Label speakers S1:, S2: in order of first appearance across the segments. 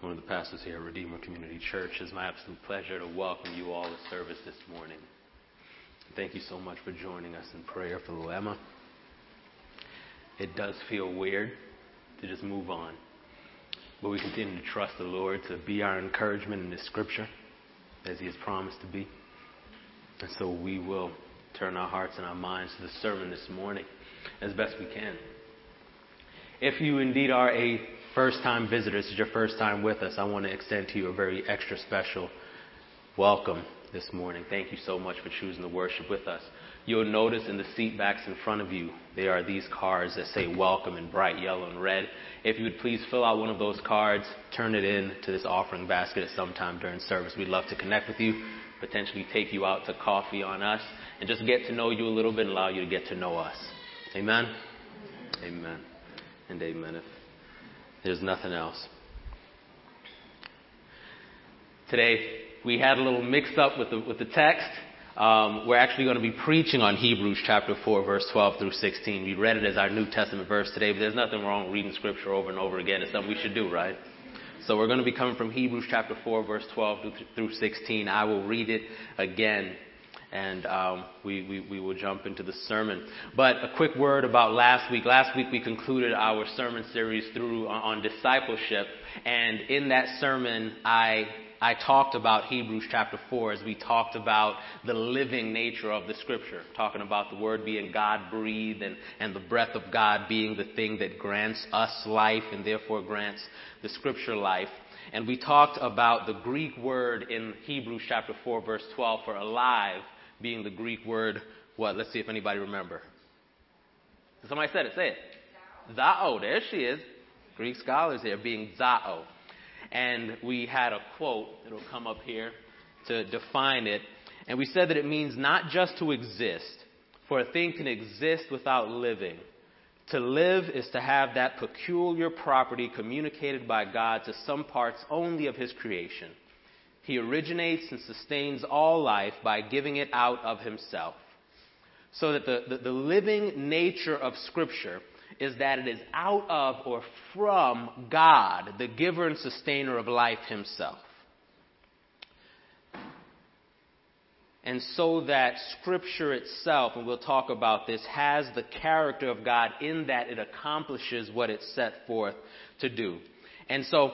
S1: one of the pastors here at Redeemer Community Church. It's my absolute pleasure to welcome you all to service this morning. Thank you so much for joining us in prayer for little Emma. It does feel weird to just move on, but we continue to trust the Lord to be our encouragement in His Scripture, as He has promised to be. And so we will turn our hearts and our minds to the sermon this morning as best we can. If you indeed are a first time visitors, this is your first time with us, I want to extend to you a very extra special welcome this morning. Thank you so much for choosing to worship with us. You'll notice in the seat backs in front of you, there are these cards that say welcome in bright yellow and red. If you would please fill out one of those cards, turn it in to this offering basket at some time during service. We'd love to connect with you, potentially take you out to coffee on us, and just get to know you a little bit and allow you to get to know us. Amen? Amen. And amen. There's nothing else. Today, we had a little mixed up with the, with the text. Um, we're actually going to be preaching on Hebrews chapter 4, verse 12 through 16. We read it as our New Testament verse today, but there's nothing wrong reading scripture over and over again. It's something we should do, right? So we're going to be coming from Hebrews chapter 4, verse 12 through 16. I will read it again and um, we, we, we, will jump into the sermon. But a quick word about last week. Last week we concluded our sermon series through on, on discipleship, and in that sermon I I talked about Hebrews chapter 4 as we talked about the living nature of the scripture, talking about the word being God breathed and, and the breath of God being the thing that grants us life and therefore grants the scripture life. And we talked about the Greek word in Hebrews chapter 4 verse 12 for alive being the Greek word, what? Let's see if anybody remember. Somebody said it. Say it. Zao. There she is. Greek scholars here being zao. And we had a quote. It'll come up here to define it. And we said that it means not just to exist, for a thing can exist without living. To live is to have that peculiar property communicated by God to some parts only of His creation. He originates and sustains all life by giving it out of himself. So that the, the, the, living nature of Scripture is that it is out of or from God, the giver and sustainer of life himself. And so that Scripture itself, and we'll talk about this, has the character of God in that it accomplishes what it's set forth to do. And so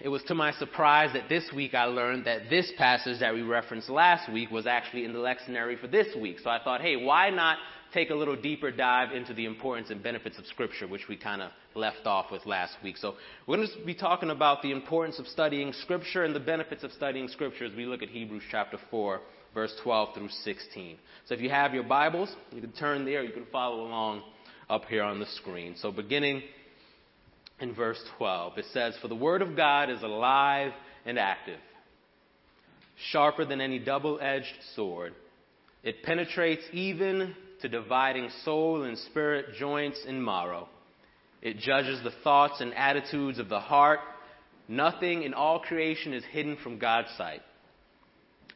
S1: it was to my surprise that this week I learned that this passage that we referenced last week was actually in the lectionary for this week. So I thought, hey, why not take a little deeper dive into the importance and benefits of Scripture, which we kind of left off with last week. So we're going to be talking about the importance of studying Scripture and the benefits of studying Scripture as we look at Hebrews chapter 4, verse 12 through 16. So if you have your Bibles, you can turn there. You can follow along up here on the screen. So beginning in verse 12. It says, For the word of God is alive and active, sharper than any double edged sword. It penetrates even to dividing soul and spirit, joints and marrow. It judges the thoughts and attitudes of the heart. Nothing in all creation is hidden from God's sight.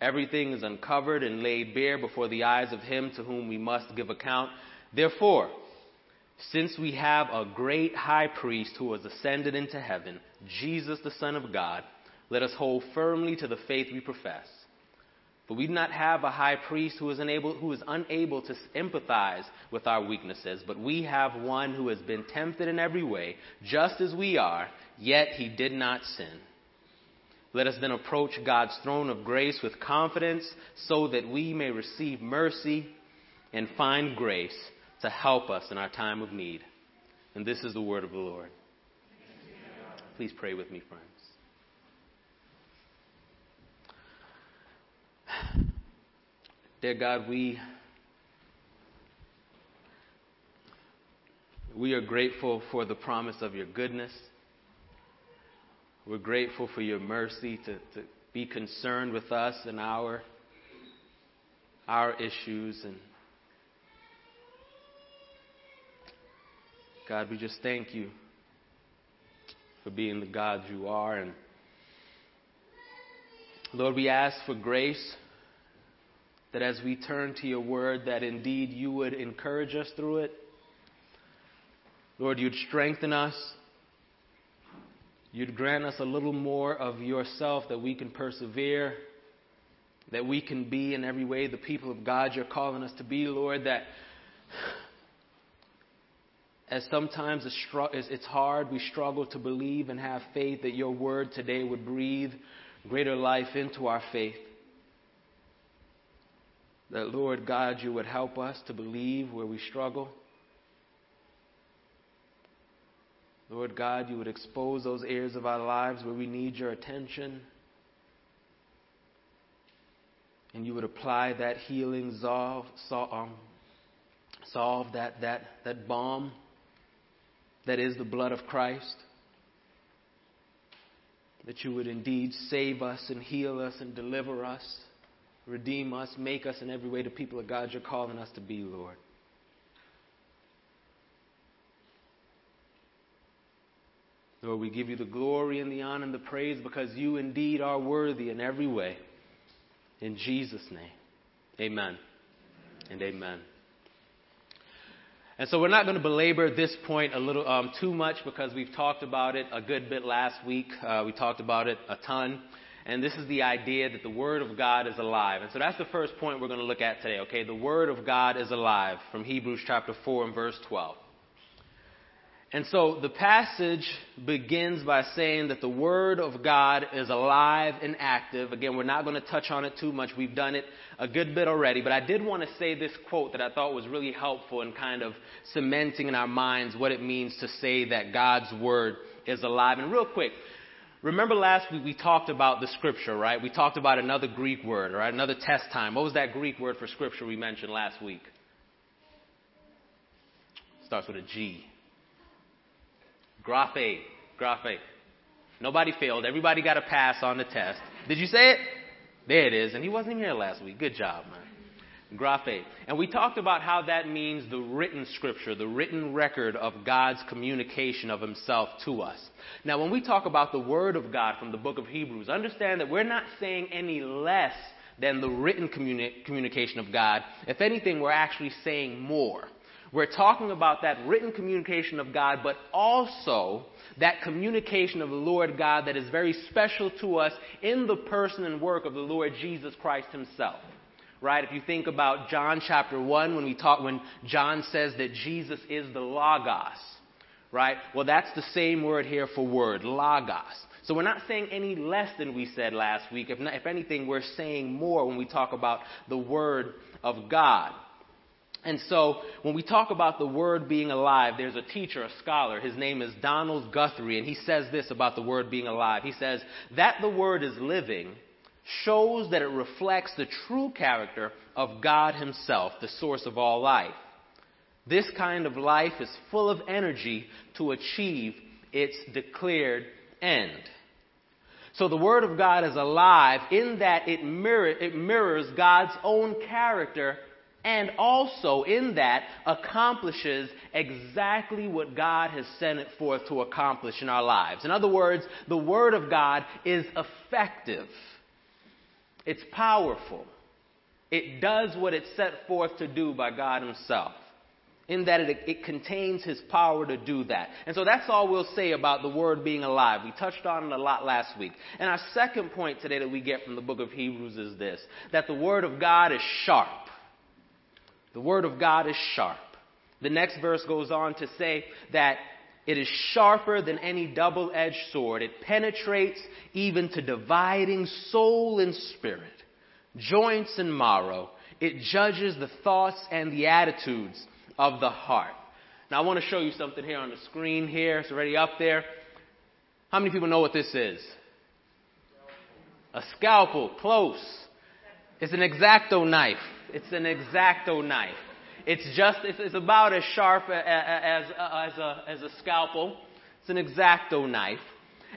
S1: Everything is uncovered and laid bare before the eyes of Him to whom we must give account. Therefore, since we have a great high priest who has ascended into heaven, Jesus the Son of God, let us hold firmly to the faith we profess. For we do not have a high priest who is, unable, who is unable to empathize with our weaknesses, but we have one who has been tempted in every way, just as we are, yet he did not sin. Let us then approach God's throne of grace with confidence so that we may receive mercy and find grace to help us in our time of need. And this is the word of the Lord. Please pray with me, friends. Dear God, we we are grateful for the promise of your goodness. We're grateful for your mercy to, to be concerned with us and our our issues and God, we just thank you for being the God you are. And Lord, we ask for grace that as we turn to your word, that indeed you would encourage us through it. Lord, you'd strengthen us. you'd grant us a little more of yourself that we can persevere, that we can be in every way the people of God you're calling us to be, Lord, that as sometimes it's hard, we struggle to believe and have faith that your word today would breathe greater life into our faith. That, Lord God, you would help us to believe where we struggle. Lord God, you would expose those areas of our lives where we need your attention. And you would apply that healing solve, solve, um, solve that, that, that balm that is the blood of Christ. That you would indeed save us and heal us and deliver us, redeem us, make us in every way the people of God you're calling us to be, Lord. Lord, we give you the glory and the honor and the praise because you indeed are worthy in every way. In Jesus' name, amen and amen. And so we're not going to belabor this point a little um, too much because we've talked about it a good bit last week. Uh, we talked about it a ton. And this is the idea that the Word of God is alive. And so that's the first point we're going to look at today, okay? The Word of God is alive from Hebrews chapter 4 and verse 12. And so the passage begins by saying that the Word of God is alive and active. Again, we're not going to touch on it too much. We've done it a good bit already. But I did want to say this quote that I thought was really helpful in kind of cementing in our minds what it means to say that God's Word is alive. And real quick, remember last week we talked about the Scripture, right? We talked about another Greek word, right? Another test time. What was that Greek word for Scripture we mentioned last week? Starts with a G. Graphe. Graphe. Nobody failed. Everybody got a pass on the test. Did you say it? There it is. And he wasn't here last week. Good job, man. Graphe. And we talked about how that means the written scripture, the written record of God's communication of himself to us. Now, when we talk about the word of God from the book of Hebrews, understand that we're not saying any less than the written communi- communication of God. If anything, we're actually saying more. We're talking about that written communication of God, but also that communication of the Lord God that is very special to us in the person and work of the Lord Jesus Christ himself. Right? If you think about John chapter 1 when we talk when John says that Jesus is the logos, right? Well, that's the same word here for word, logos. So we're not saying any less than we said last week. If, not, if anything, we're saying more when we talk about the word of God. And so, when we talk about the word being alive, there's a teacher, a scholar. His name is Donald Guthrie, and he says this about the word being alive. He says, That the word is living shows that it reflects the true character of God Himself, the source of all life. This kind of life is full of energy to achieve its declared end. So the Word of God is alive in that it, mirror, it mirrors God's own character and also in that accomplishes exactly what God has sent it forth to accomplish in our lives. In other words, the Word of God is effective, it's powerful, it does what it's set forth to do by God Himself. In that it, it contains His power to do that. And so that's all we'll say about the Word being alive. We touched on it a lot last week. And our second point today that we get from the book of Hebrews is this that the Word of God is sharp. The Word of God is sharp. The next verse goes on to say that it is sharper than any double edged sword. It penetrates even to dividing soul and spirit, joints and marrow. It judges the thoughts and the attitudes of the heart. Now, I want to show you something here on the screen here. It's already up there. How many people know what this is? A scalpel. Close. It's an exacto knife. It's an exacto knife. It's just, it's, it's about as sharp as, as, a, as a scalpel. It's an exacto knife.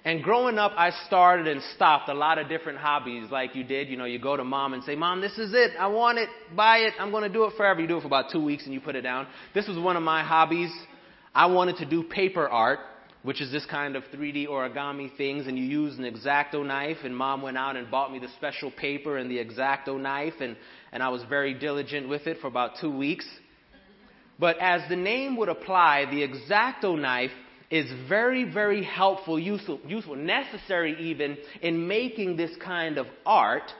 S1: And growing up, I started and stopped a lot of different hobbies like you did. You know, you go to mom and say, Mom, this is it. I want it. Buy it. I'm going to do it forever. You do it for about two weeks and you put it down. This was one of my hobbies. I wanted to do paper art which is this kind of 3D origami things, and you use an exacto knife. And mom went out and bought me the special paper and the exacto knife, and, and I was very diligent with it for about two weeks. But as the name would apply, the exacto knife is very, very helpful, useful, useful, necessary even in making this kind of art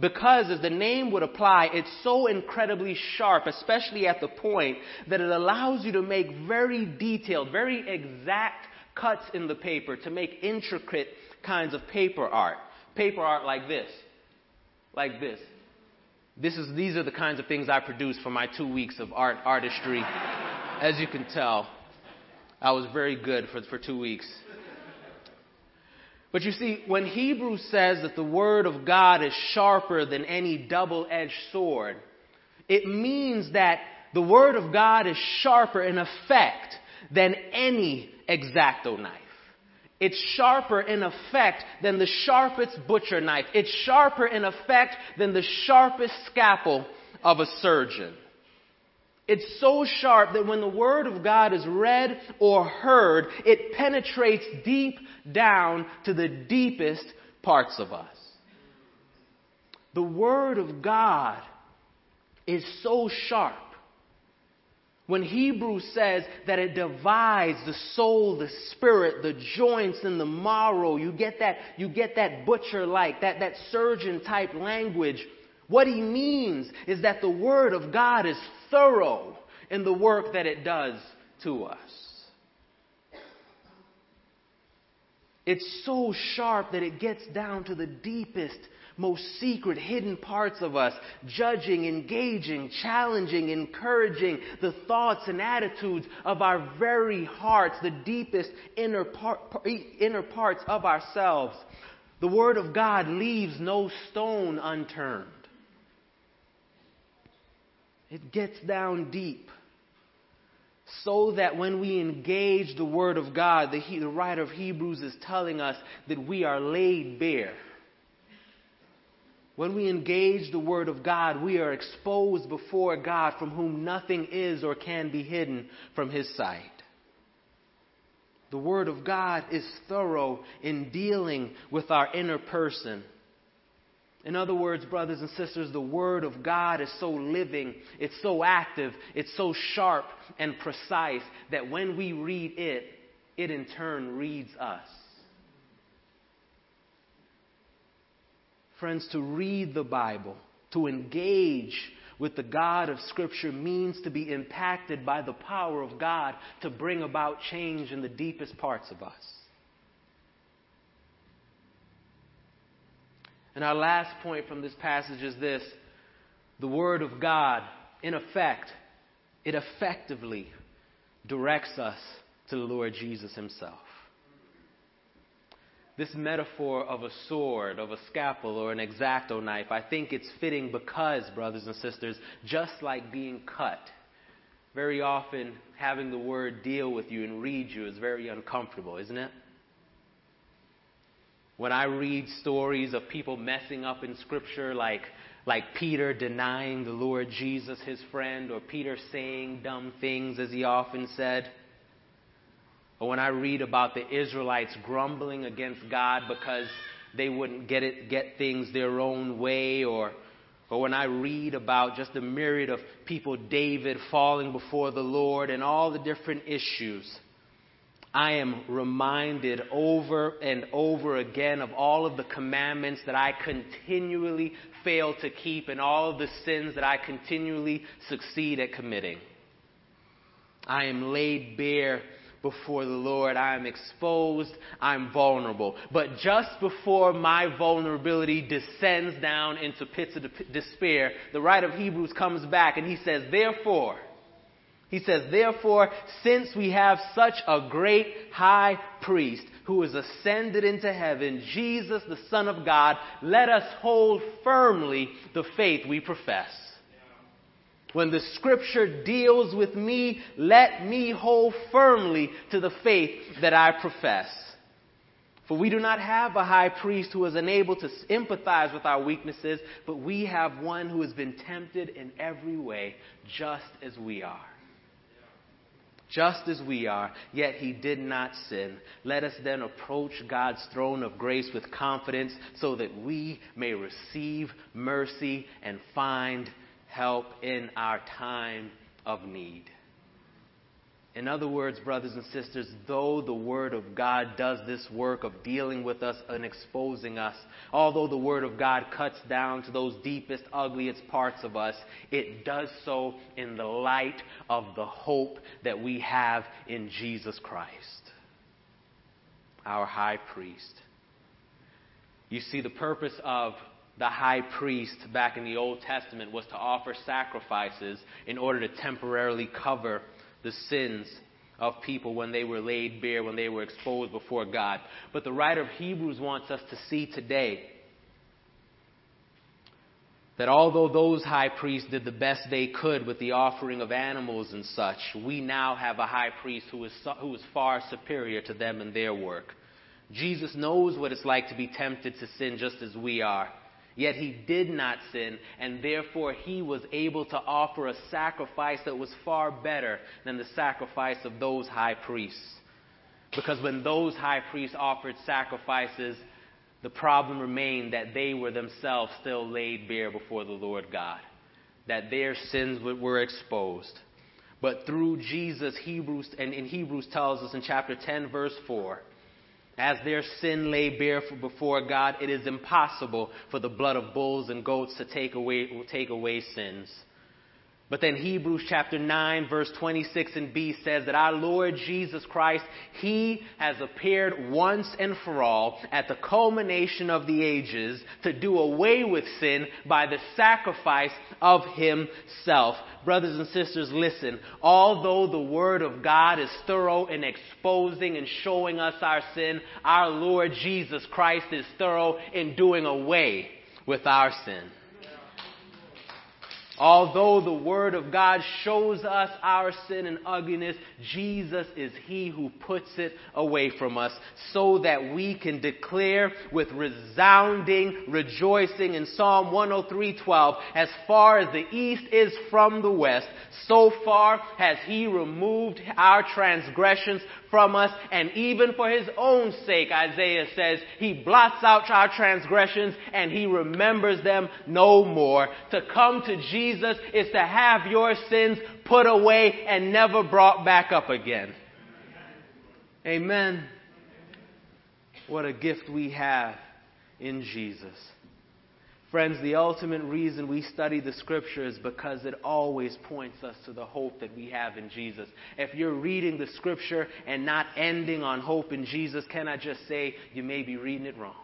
S1: because, as the name would apply, it's so incredibly sharp, especially at the point, that it allows you to make very detailed, very exact cuts in the paper to make intricate kinds of paper art. Paper art like this. Like this. This is, these are the kinds of things I produce for my two weeks of art artistry. As you can tell, I was very good for, for two weeks. But you see, when Hebrews says that the Word of God is sharper than any double edged sword, it means that the Word of God is sharper in effect than any exacto knife. It's sharper in effect than the sharpest butcher knife. It's sharper in effect than the sharpest scalpel of a surgeon. It's so sharp that when the Word of God is read or heard, it penetrates deep down to the deepest parts of us. The Word of God is so sharp. When Hebrews says that it divides the soul, the spirit, the joints, and the marrow, you get that, you get that butcher like, that, that surgeon type language. What he means is that the Word of God is thorough in the work that it does to us. It's so sharp that it gets down to the deepest, most secret, hidden parts of us, judging, engaging, challenging, encouraging the thoughts and attitudes of our very hearts, the deepest inner, part, inner parts of ourselves. The Word of God leaves no stone unturned. It gets down deep so that when we engage the Word of God, the, the writer of Hebrews is telling us that we are laid bare. When we engage the Word of God, we are exposed before God from whom nothing is or can be hidden from His sight. The Word of God is thorough in dealing with our inner person. In other words, brothers and sisters, the Word of God is so living, it's so active, it's so sharp and precise that when we read it, it in turn reads us. Friends, to read the Bible, to engage with the God of Scripture means to be impacted by the power of God to bring about change in the deepest parts of us. And our last point from this passage is this the Word of God, in effect, it effectively directs us to the Lord Jesus Himself. This metaphor of a sword, of a scalpel, or an exacto knife, I think it's fitting because, brothers and sisters, just like being cut, very often having the word deal with you and read you is very uncomfortable, isn't it? When I read stories of people messing up in Scripture, like, like Peter denying the Lord Jesus, his friend, or Peter saying dumb things, as he often said, or when I read about the Israelites grumbling against God because they wouldn't get it, get things their own way, or or when I read about just the myriad of people, David falling before the Lord and all the different issues, I am reminded over and over again of all of the commandments that I continually fail to keep and all of the sins that I continually succeed at committing. I am laid bare before the Lord. I am exposed. I'm vulnerable. But just before my vulnerability descends down into pits of despair, the writer of Hebrews comes back and he says, Therefore, he says, Therefore, since we have such a great high priest who is ascended into heaven, Jesus, the Son of God, let us hold firmly the faith we profess. When the scripture deals with me, let me hold firmly to the faith that I profess. For we do not have a high priest who is unable to empathize with our weaknesses, but we have one who has been tempted in every way, just as we are just as we are, yet he did not sin. Let us then approach God's throne of grace with confidence so that we may receive mercy and find help in our time of need. In other words, brothers and sisters, though the Word of God does this work of dealing with us and exposing us, although the Word of God cuts down to those deepest, ugliest parts of us, it does so in the light of the hope that we have in Jesus Christ, our high priest. You see, the purpose of the high priest back in the Old Testament was to offer sacrifices in order to temporarily cover the sins of people when they were laid bare, when they were exposed before God. But the writer of Hebrews wants us to see today that although those high priests did the best they could with the offering of animals and such, we now have a high priest who is, who is far superior to them in their work. Jesus knows what it's like to be tempted to sin just as we are. Yet he did not sin, and therefore he was able to offer a sacrifice that was far better than the sacrifice of those high priests. Because when those high priests offered sacrifices, the problem remained that they were themselves still laid bare before the Lord God, that their sins were exposed. But through Jesus, Hebrews, and in Hebrews tells us in chapter 10, verse 4, as their sin lay bare before God, it is impossible for the blood of bulls and goats to take away, take away sins. But then Hebrews chapter 9 verse 26 and B says that our Lord Jesus Christ, He has appeared once and for all at the culmination of the ages to do away with sin by the sacrifice of Himself. Brothers and sisters, listen. Although the Word of God is thorough in exposing and showing us our sin, our Lord Jesus Christ is thorough in doing away with our sin. Although the Word of God shows us our sin and ugliness, Jesus is He who puts it away from us so that we can declare with resounding rejoicing in Psalm 103:12, as far as the east is from the west, so far has He removed our transgressions from us, and even for his own sake, Isaiah says, he blots out our transgressions and he remembers them no more. To come to Jesus is to have your sins put away and never brought back up again. Amen. What a gift we have in Jesus. Friends, the ultimate reason we study the scripture is because it always points us to the hope that we have in Jesus. If you're reading the scripture and not ending on hope in Jesus, can I just say you may be reading it wrong?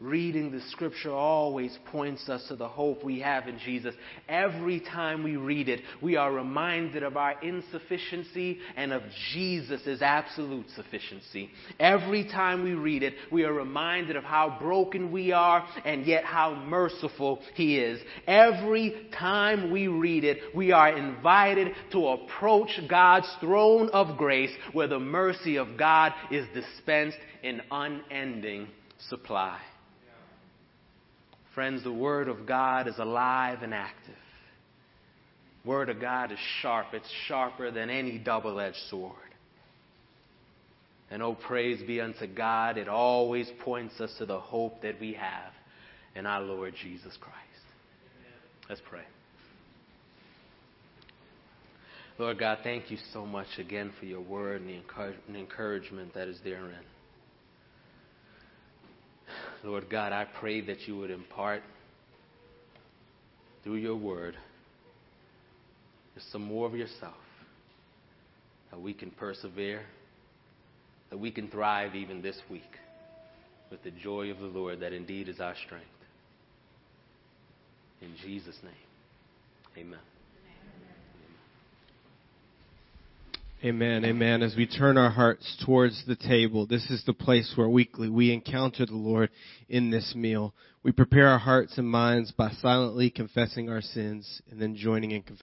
S1: Reading the scripture always points us to the hope we have in Jesus. Every time we read it, we are reminded of our insufficiency and of Jesus' absolute sufficiency. Every time we read it, we are reminded of how broken we are and yet how merciful He is. Every time we read it, we are invited to approach God's throne of grace where the mercy of God is dispensed in unending supply. Friends, the Word of God is alive and active. Word of God is sharp. It's sharper than any double-edged sword. And oh, praise be unto God, it always points us to the hope that we have in our Lord Jesus Christ. Let's pray. Lord God, thank you so much again for your word and the encouragement that is therein. Lord God, I pray that you would impart through your word some more of yourself, that we can persevere, that we can thrive even this week with the joy of the Lord that indeed is our strength. In Jesus' name, amen.
S2: Amen, amen. As we turn our hearts towards the table, this is the place where weekly we encounter the Lord in this meal. We prepare our hearts and minds by silently confessing our sins and then joining in confession.